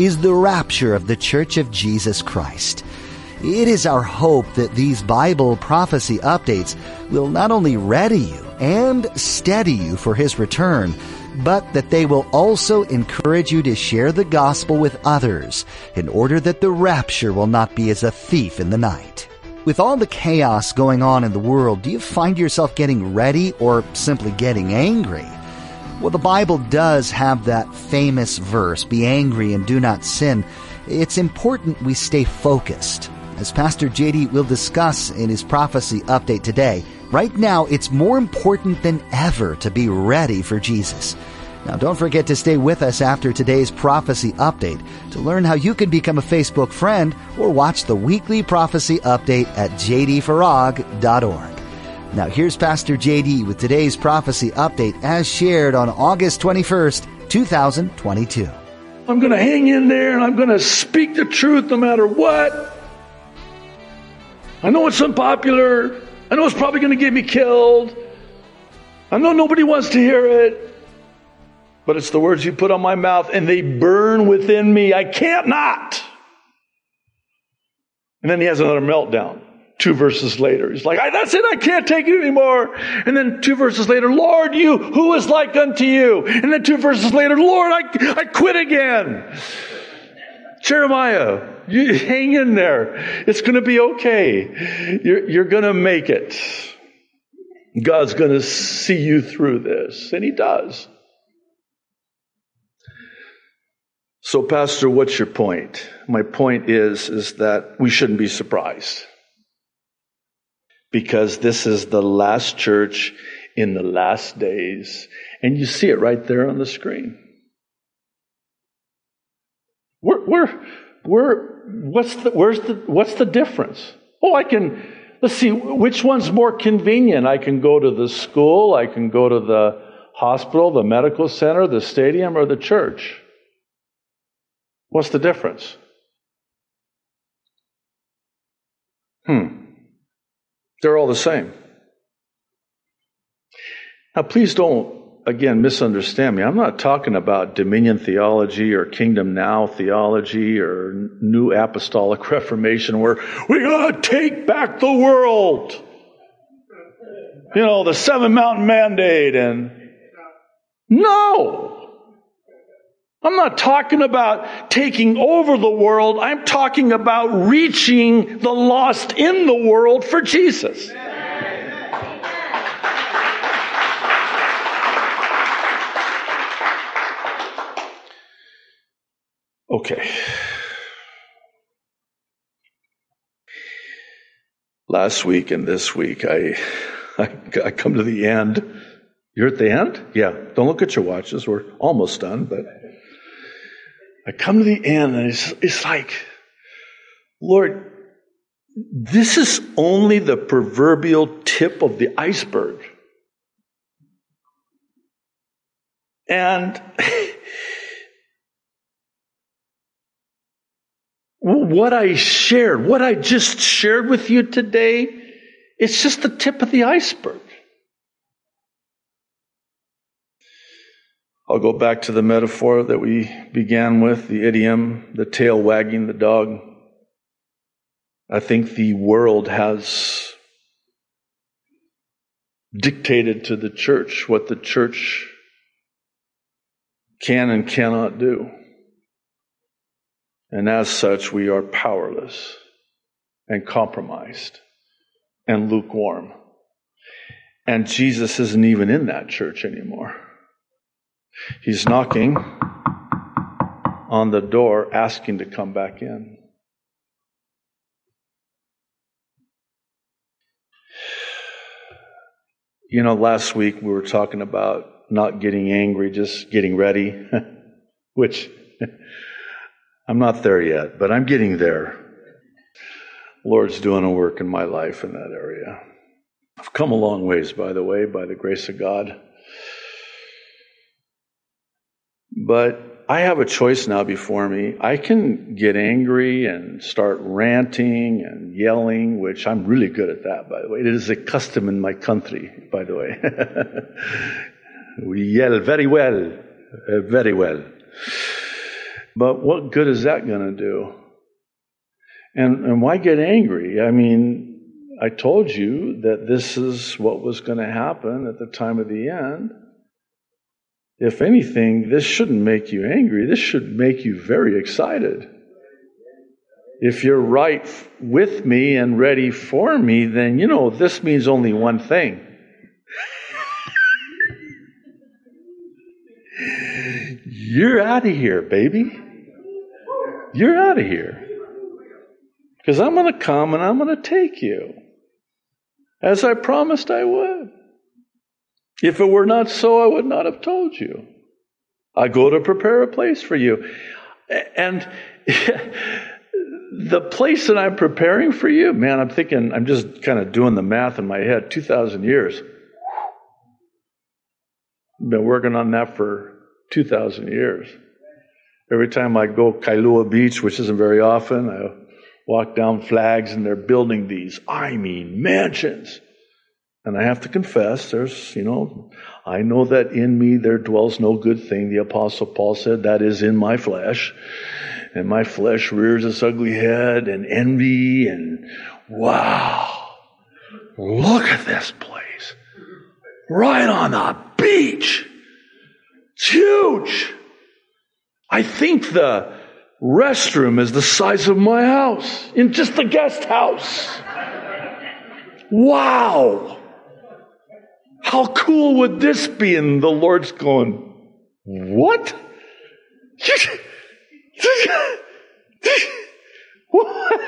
is the rapture of the Church of Jesus Christ. It is our hope that these Bible prophecy updates will not only ready you and steady you for His return, but that they will also encourage you to share the gospel with others in order that the rapture will not be as a thief in the night. With all the chaos going on in the world, do you find yourself getting ready or simply getting angry? Well, the Bible does have that famous verse, be angry and do not sin. It's important we stay focused. As Pastor JD will discuss in his prophecy update today, right now it's more important than ever to be ready for Jesus. Now don't forget to stay with us after today's prophecy update to learn how you can become a Facebook friend or watch the weekly prophecy update at jdfarag.org. Now here's Pastor JD with today's prophecy update as shared on August 21st, 2022. I'm going to hang in there and I'm going to speak the truth no matter what. I know it's unpopular. I know it's probably going to get me killed. I know nobody wants to hear it. But it's the words you put on my mouth and they burn within me. I can't not. And then he has another meltdown two verses later. He's like, that's it, I can't take it anymore. And then two verses later, Lord, you, who is like unto you? And then two verses later, Lord, I, I quit again. Jeremiah, you hang in there. It's going to be okay. You're, you're going to make it. God's going to see you through this. And He does. So, Pastor, what's your point? My point is, is that we shouldn't be surprised because this is the last church in the last days. And you see it right there on the screen. We're, we're, we're, what's the, where's the, what's the difference? Oh, I can, let's see, which one's more convenient? I can go to the school, I can go to the hospital, the medical center, the stadium, or the church. What's the difference? They're all the same. Now, please don't, again, misunderstand me. I'm not talking about dominion theology or kingdom now theology or new apostolic reformation where we gotta take back the world. You know, the seven mountain mandate and no. I'm not talking about taking over the world. I'm talking about reaching the lost in the world for Jesus. Okay. Last week and this week, I, I, I come to the end. You're at the end? Yeah. Don't look at your watches. We're almost done, but. I come to the end and it's, it's like, Lord, this is only the proverbial tip of the iceberg. And what I shared, what I just shared with you today, it's just the tip of the iceberg. I'll go back to the metaphor that we began with, the idiom, the tail wagging the dog. I think the world has dictated to the church what the church can and cannot do. And as such, we are powerless and compromised and lukewarm. And Jesus isn't even in that church anymore. He's knocking on the door, asking to come back in. You know, last week we were talking about not getting angry, just getting ready, which I'm not there yet, but I'm getting there. Lord's doing a work in my life in that area. I've come a long ways, by the way, by the grace of God. But I have a choice now before me. I can get angry and start ranting and yelling, which I'm really good at that, by the way. It is a custom in my country, by the way. we yell very well, uh, very well. But what good is that going to do? And, and why get angry? I mean, I told you that this is what was going to happen at the time of the end. If anything, this shouldn't make you angry. This should make you very excited. If you're right with me and ready for me, then you know this means only one thing. you're out of here, baby. You're out of here. Because I'm going to come and I'm going to take you. As I promised I would. If it were not so, I would not have told you. I go to prepare a place for you. And the place that I'm preparing for you, man, I'm thinking, I'm just kind of doing the math in my head 2,000 years. I've been working on that for 2,000 years. Every time I go Kailua Beach, which isn't very often, I walk down flags and they're building these, I mean, mansions. And I have to confess, there's, you know, I know that in me there dwells no good thing. The apostle Paul said that is in my flesh. And my flesh rears its ugly head and envy and wow, look at this place. Right on the beach. It's huge. I think the restroom is the size of my house in just the guest house. Wow. How cool would this be? And the Lord's going, What? what?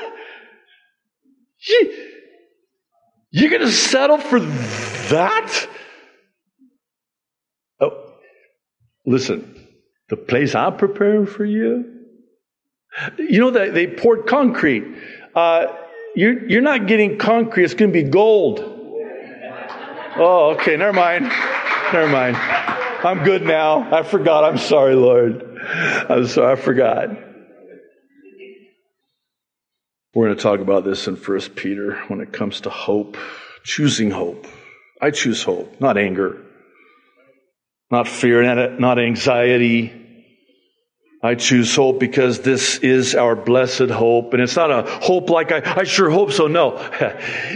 You, you're going to settle for that? Oh, listen, the place I'm preparing for you, you know that they poured concrete. Uh, you're, you're not getting concrete, it's going to be gold. Oh, okay, never mind. Never mind. I'm good now. I forgot. I'm sorry, Lord. I'm sorry, I forgot. We're going to talk about this in First Peter when it comes to hope, choosing hope. I choose hope, not anger, not fear, not anxiety. I choose hope because this is our blessed hope. And it's not a hope like I, I sure hope so. No,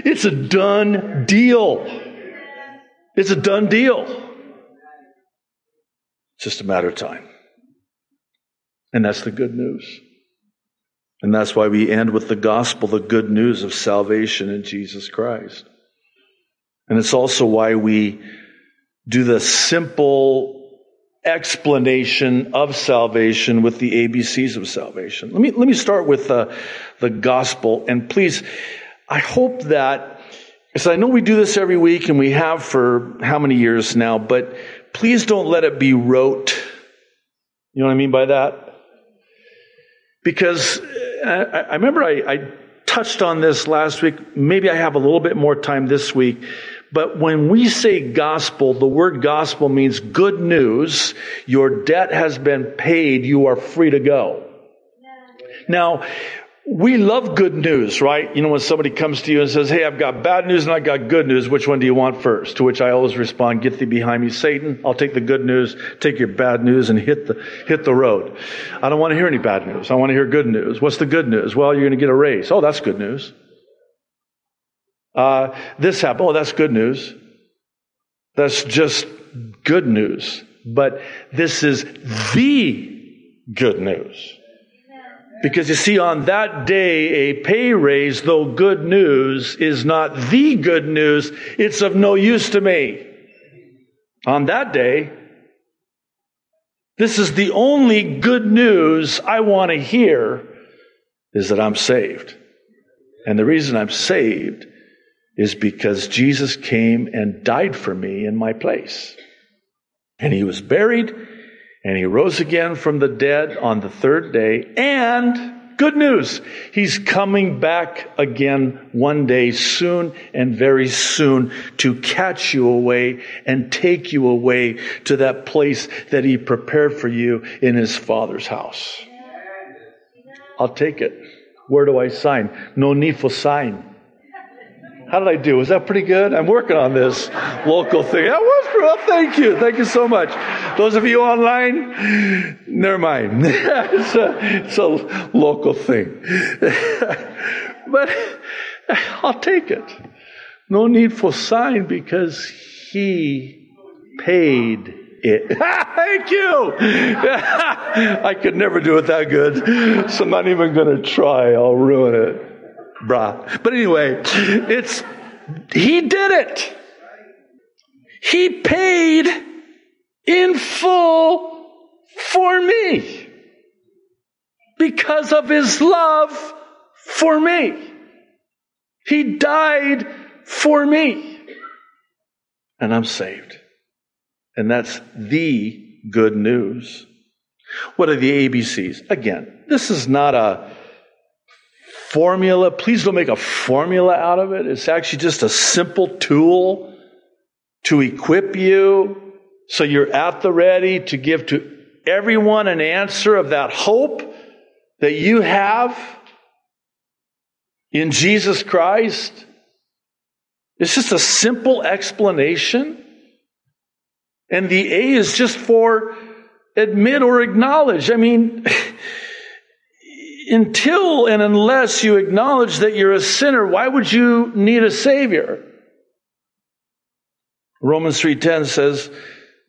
it's a done deal. It's a done deal. It's just a matter of time. And that's the good news. And that's why we end with the gospel, the good news of salvation in Jesus Christ. And it's also why we do the simple explanation of salvation with the ABCs of salvation. Let me, let me start with the, the gospel. And please, I hope that so I know we do this every week and we have for how many years now, but please don't let it be rote. You know what I mean by that? Because uh, I, I remember I, I touched on this last week. Maybe I have a little bit more time this week. But when we say gospel, the word gospel means good news. Your debt has been paid. You are free to go. Now, we love good news, right? You know, when somebody comes to you and says, Hey, I've got bad news and I've got good news, which one do you want first? To which I always respond, Get thee behind me, Satan. I'll take the good news, take your bad news and hit the, hit the road. I don't want to hear any bad news. I want to hear good news. What's the good news? Well, you're going to get a raise. Oh, that's good news. Uh, this happened. Oh, that's good news. That's just good news. But this is the good news. Because you see, on that day, a pay raise, though good news, is not the good news. It's of no use to me. On that day, this is the only good news I want to hear is that I'm saved. And the reason I'm saved is because Jesus came and died for me in my place. And he was buried and he rose again from the dead on the third day. And Good news. He's coming back again one day soon and very soon to catch you away and take you away to that place that he prepared for you in his father's house. I'll take it. Where do I sign? No need for sign. How did I do? Was that pretty good? I'm working on this local thing. That was well, thank you. Thank you so much. Those of you online, never mind. it's, a, it's a local thing. but I'll take it. No need for sign because he paid it. Thank you. I could never do it that good, so I'm not even going to try. I'll ruin it brah. But anyway, it's, he did it. He paid in full for me because of his love for me. He died for me. And I'm saved. And that's the good news. What are the ABCs? Again, this is not a formula. Please don't make a formula out of it. It's actually just a simple tool to equip you so you're at the ready to give to everyone an answer of that hope that you have in Jesus Christ. It's just a simple explanation. And the A is just for admit or acknowledge. I mean, until and unless you acknowledge that you're a sinner, why would you need a savior? Romans 3:10 says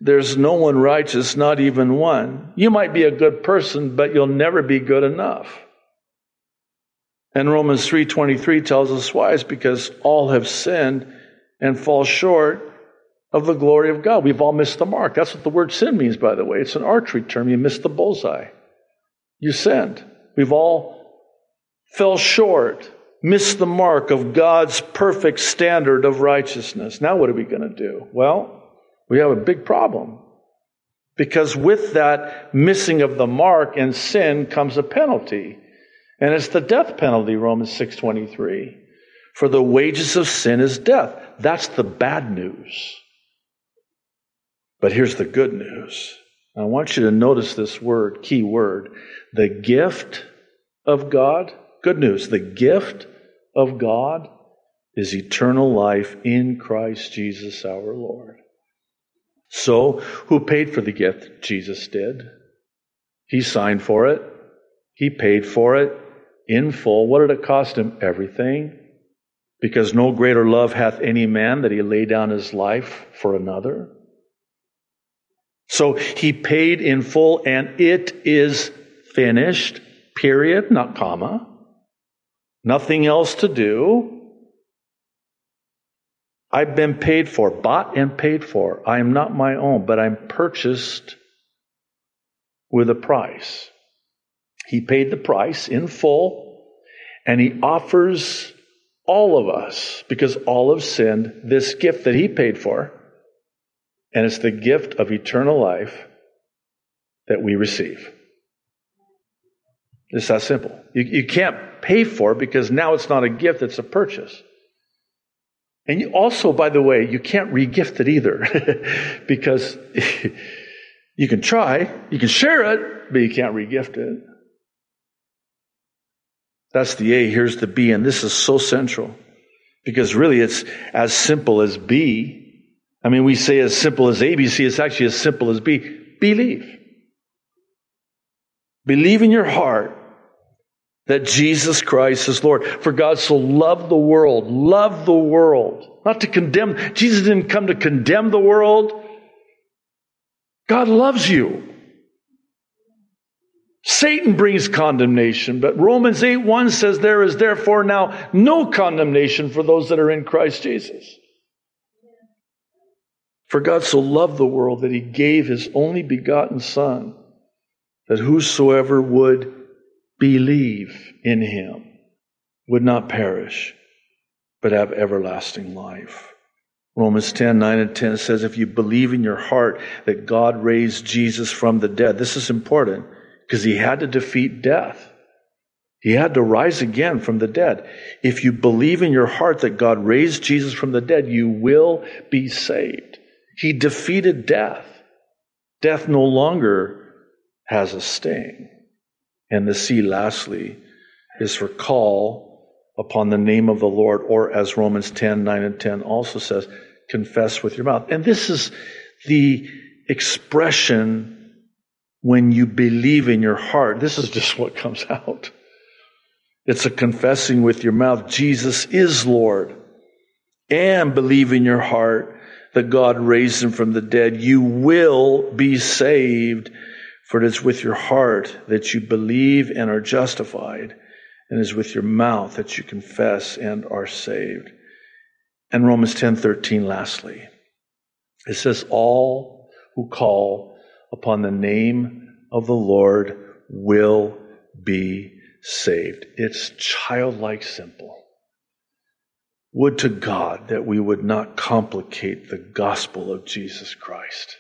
there's no one righteous, not even one. You might be a good person, but you'll never be good enough. And Romans 3:23 tells us why it's because all have sinned and fall short of the glory of God. We've all missed the mark. That's what the word sin means, by the way. It's an archery term. You missed the bullseye. You sinned. We've all fell short, missed the mark of God's perfect standard of righteousness. Now, what are we going to do? Well, we have a big problem. Because with that missing of the mark and sin comes a penalty. And it's the death penalty, Romans 6:23. For the wages of sin is death. That's the bad news. But here's the good news. I want you to notice this word, key word. The gift of God, good news, the gift of God is eternal life in Christ Jesus our Lord. So, who paid for the gift? Jesus did. He signed for it. He paid for it in full. What did it cost him? Everything. Because no greater love hath any man that he lay down his life for another. So he paid in full and it is finished, period, not comma. Nothing else to do. I've been paid for, bought and paid for. I am not my own, but I'm purchased with a price. He paid the price in full, and he offers all of us, because all have sinned, this gift that he paid for. And it's the gift of eternal life that we receive. It's that simple. You, you can't pay for it because now it's not a gift, it's a purchase. And you also, by the way, you can't regift it either because you can try, you can share it, but you can't regift it. That's the A, here's the B, and this is so central because really it's as simple as B I mean, we say as simple as ABC, it's actually as simple as B. Believe. Believe in your heart that Jesus Christ is Lord. For God so loved the world, loved the world, not to condemn. Jesus didn't come to condemn the world. God loves you. Satan brings condemnation, but Romans 8 1 says, There is therefore now no condemnation for those that are in Christ Jesus. For God so loved the world that he gave his only begotten Son, that whosoever would believe in him would not perish, but have everlasting life. Romans 10, 9 and 10 says, if you believe in your heart that God raised Jesus from the dead, this is important because he had to defeat death. He had to rise again from the dead. If you believe in your heart that God raised Jesus from the dead, you will be saved. He defeated death. Death no longer has a sting. And the C, lastly, is for call upon the name of the Lord, or as Romans 10, 9 and 10 also says, confess with your mouth. And this is the expression when you believe in your heart. This is just what comes out. It's a confessing with your mouth, Jesus is Lord, and believe in your heart that God raised him from the dead. You will be saved, for it is with your heart that you believe and are justified, and it is with your mouth that you confess and are saved. And Romans 10:13 lastly. It says all who call upon the name of the Lord will be saved. It's childlike simple. Would to God that we would not complicate the gospel of Jesus Christ.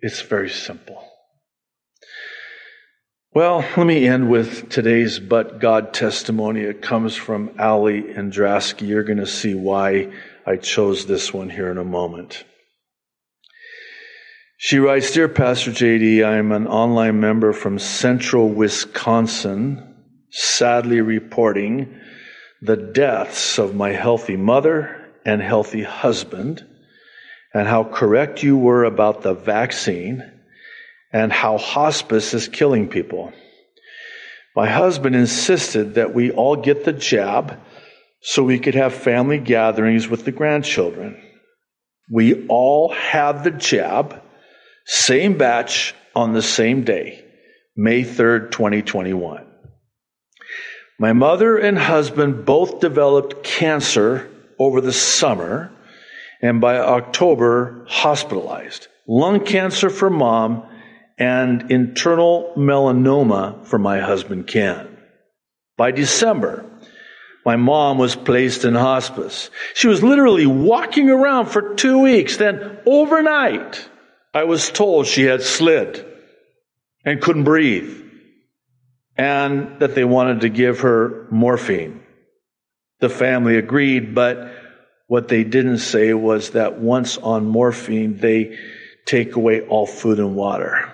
It's very simple. Well, let me end with today's but God testimony. It comes from Ali Andrasky. You're going to see why I chose this one here in a moment. She writes, Dear Pastor JD, I am an online member from central Wisconsin sadly reporting the deaths of my healthy mother and healthy husband, and how correct you were about the vaccine, and how hospice is killing people. My husband insisted that we all get the jab so we could have family gatherings with the grandchildren. We all had the jab, same batch on the same day, May 3rd, 2021. My mother and husband both developed cancer over the summer and by October hospitalized. Lung cancer for mom and internal melanoma for my husband Ken. By December, my mom was placed in hospice. She was literally walking around for two weeks. Then overnight, I was told she had slid and couldn't breathe and that they wanted to give her morphine. The family agreed, but what they didn't say was that once on morphine, they take away all food and water.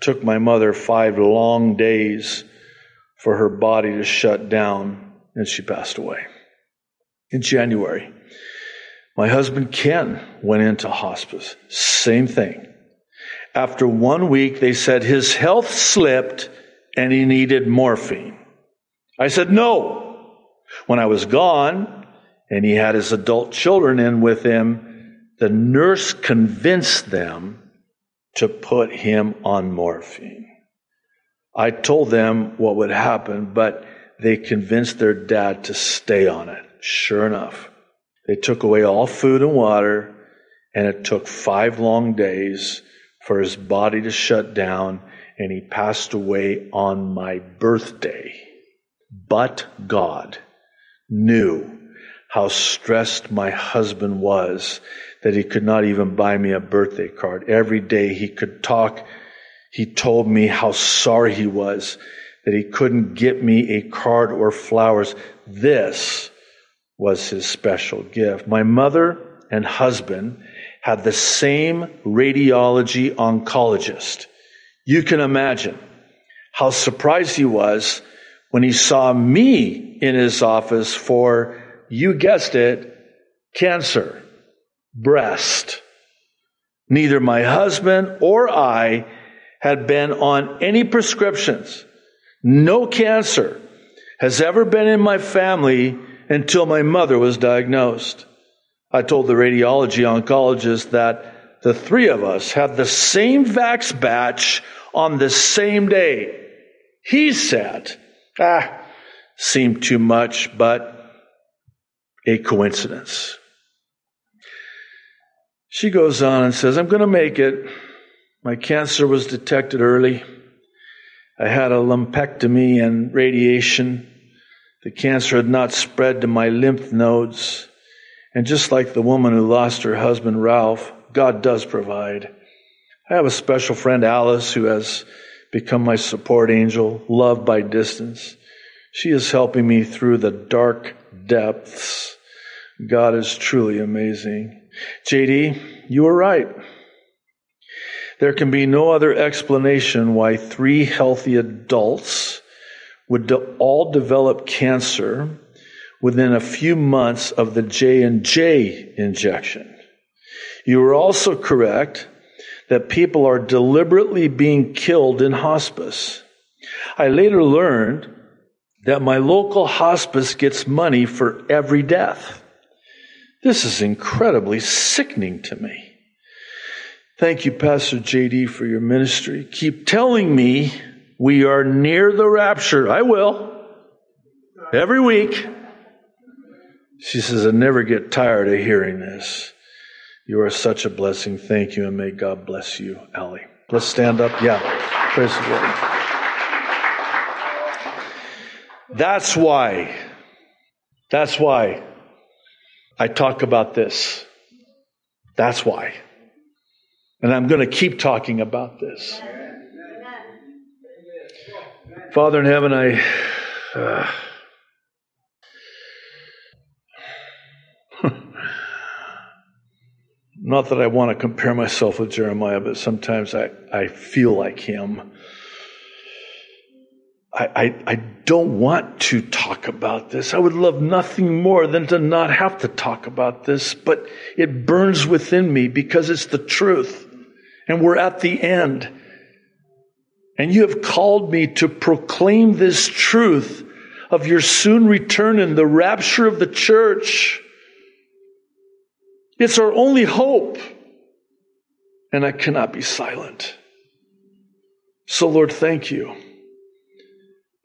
Took my mother five long days for her body to shut down, and she passed away. In January, my husband Ken went into hospice. Same thing. After one week, they said his health slipped and he needed morphine. I said, no. When I was gone and he had his adult children in with him, the nurse convinced them to put him on morphine. I told them what would happen, but they convinced their dad to stay on it. Sure enough, they took away all food and water, and it took five long days for his body to shut down and he passed away on my birthday. But God knew how stressed my husband was that he could not even buy me a birthday card. Every day he could talk, he told me how sorry he was that he couldn't get me a card or flowers. This was his special gift. My mother and husband had the same radiology oncologist. You can imagine how surprised he was when he saw me in his office for, you guessed it, cancer, breast. Neither my husband or I had been on any prescriptions. No cancer has ever been in my family until my mother was diagnosed. I told the radiology oncologist that the three of us had the same vax batch on the same day. He said, ah, seemed too much, but a coincidence. She goes on and says, I'm going to make it. My cancer was detected early. I had a lumpectomy and radiation. The cancer had not spread to my lymph nodes. And just like the woman who lost her husband, Ralph, God does provide. I have a special friend, Alice, who has become my support angel, loved by distance. She is helping me through the dark depths. God is truly amazing. JD, you were right. There can be no other explanation why three healthy adults would all develop cancer within a few months of the J&J injection. You are also correct that people are deliberately being killed in hospice. I later learned that my local hospice gets money for every death. This is incredibly sickening to me. Thank you, Pastor JD, for your ministry. Keep telling me we are near the rapture. I will. Every week. She says, I never get tired of hearing this. You are such a blessing. Thank you, and may God bless you, Allie. Let's stand up. Yeah. Praise the Lord. That's why. That's why I talk about this. That's why. And I'm going to keep talking about this. Father in heaven, I. Uh, not that I want to compare myself with Jeremiah, but sometimes I, I feel like him. I, I, don't want to talk about this. I would love nothing more than to not have to talk about this, but it burns within me because it's the truth. And we're at the end. And you have called me to proclaim this truth of your soon return and the rapture of the church. It's our only hope. And I cannot be silent. So, Lord, thank you.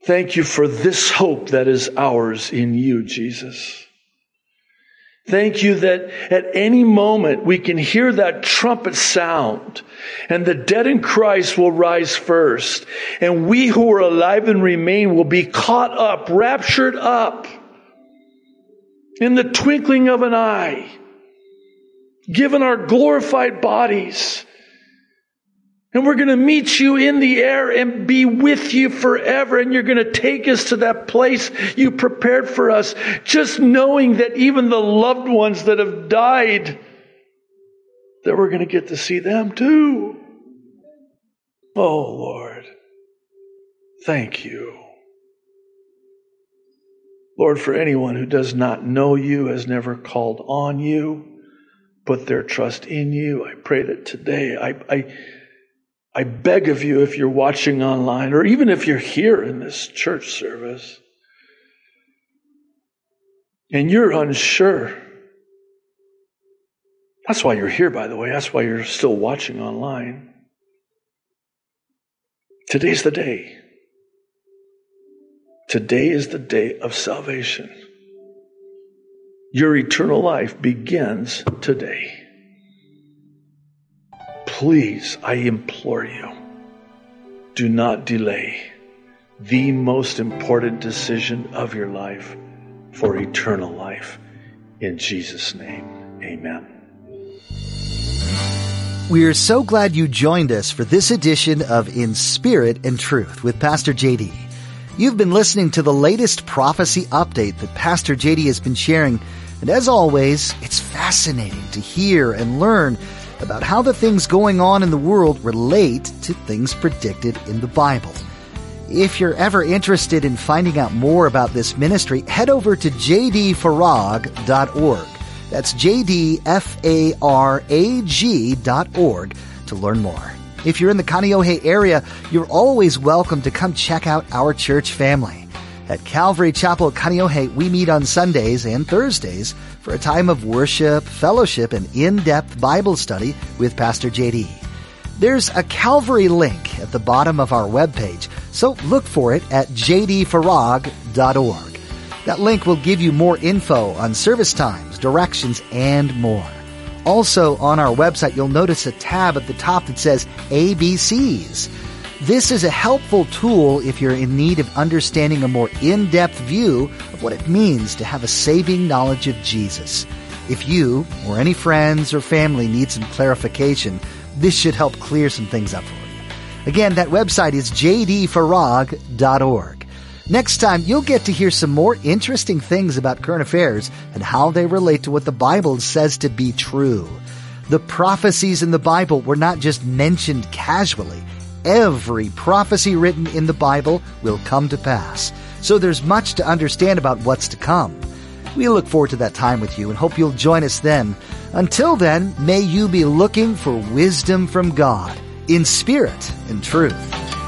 Thank you for this hope that is ours in you, Jesus. Thank you that at any moment we can hear that trumpet sound and the dead in Christ will rise first and we who are alive and remain will be caught up, raptured up in the twinkling of an eye, given our glorified bodies and we're going to meet you in the air and be with you forever. And you're going to take us to that place you prepared for us. Just knowing that even the loved ones that have died, that we're going to get to see them too. Oh Lord, thank you. Lord, for anyone who does not know you, has never called on you, put their trust in you, I pray that today I, I I beg of you, if you're watching online, or even if you're here in this church service, and you're unsure, that's why you're here, by the way. That's why you're still watching online. Today's the day. Today is the day of salvation. Your eternal life begins today please, I implore you, do not delay the most important decision of your life for eternal life. In Jesus' name, amen. We are so glad you joined us for this edition of In Spirit and Truth with Pastor JD. You've been listening to the latest prophecy update that Pastor JD has been sharing, and as always, it's fascinating to hear and learn about how the things going on in the world relate to things predicted in the Bible. If you're ever interested in finding out more about this ministry, head over to jdfarag.org. That's jdfarag.org to learn more. If you're in the Kaneohe area, you're always welcome to come check out our church family. At Calvary Chapel Kaneohe, we meet on Sundays and Thursdays for a time of worship, fellowship, and in-depth Bible study with Pastor JD. There's a Calvary link at the bottom of our webpage, so look for it at jdfarag.org. That link will give you more info on service times, directions, and more. Also on our website, you'll notice a tab at the top that says ABCs. This is a helpful tool if you're in need of understanding a more in-depth view of what it means to have a saving knowledge of Jesus. If you or any friends or family need some clarification, this should help clear some things up for you. Again, that website is jdfarag.org. Next time, you'll get to hear some more interesting things about current affairs and how they relate to what the Bible says to be true. The prophecies in the Bible were not just mentioned casually. Every prophecy written in the Bible will come to pass. So there's much to understand about what's to come. We look forward to that time with you and hope you'll join us then. Until then, may you be looking for wisdom from God in spirit and truth.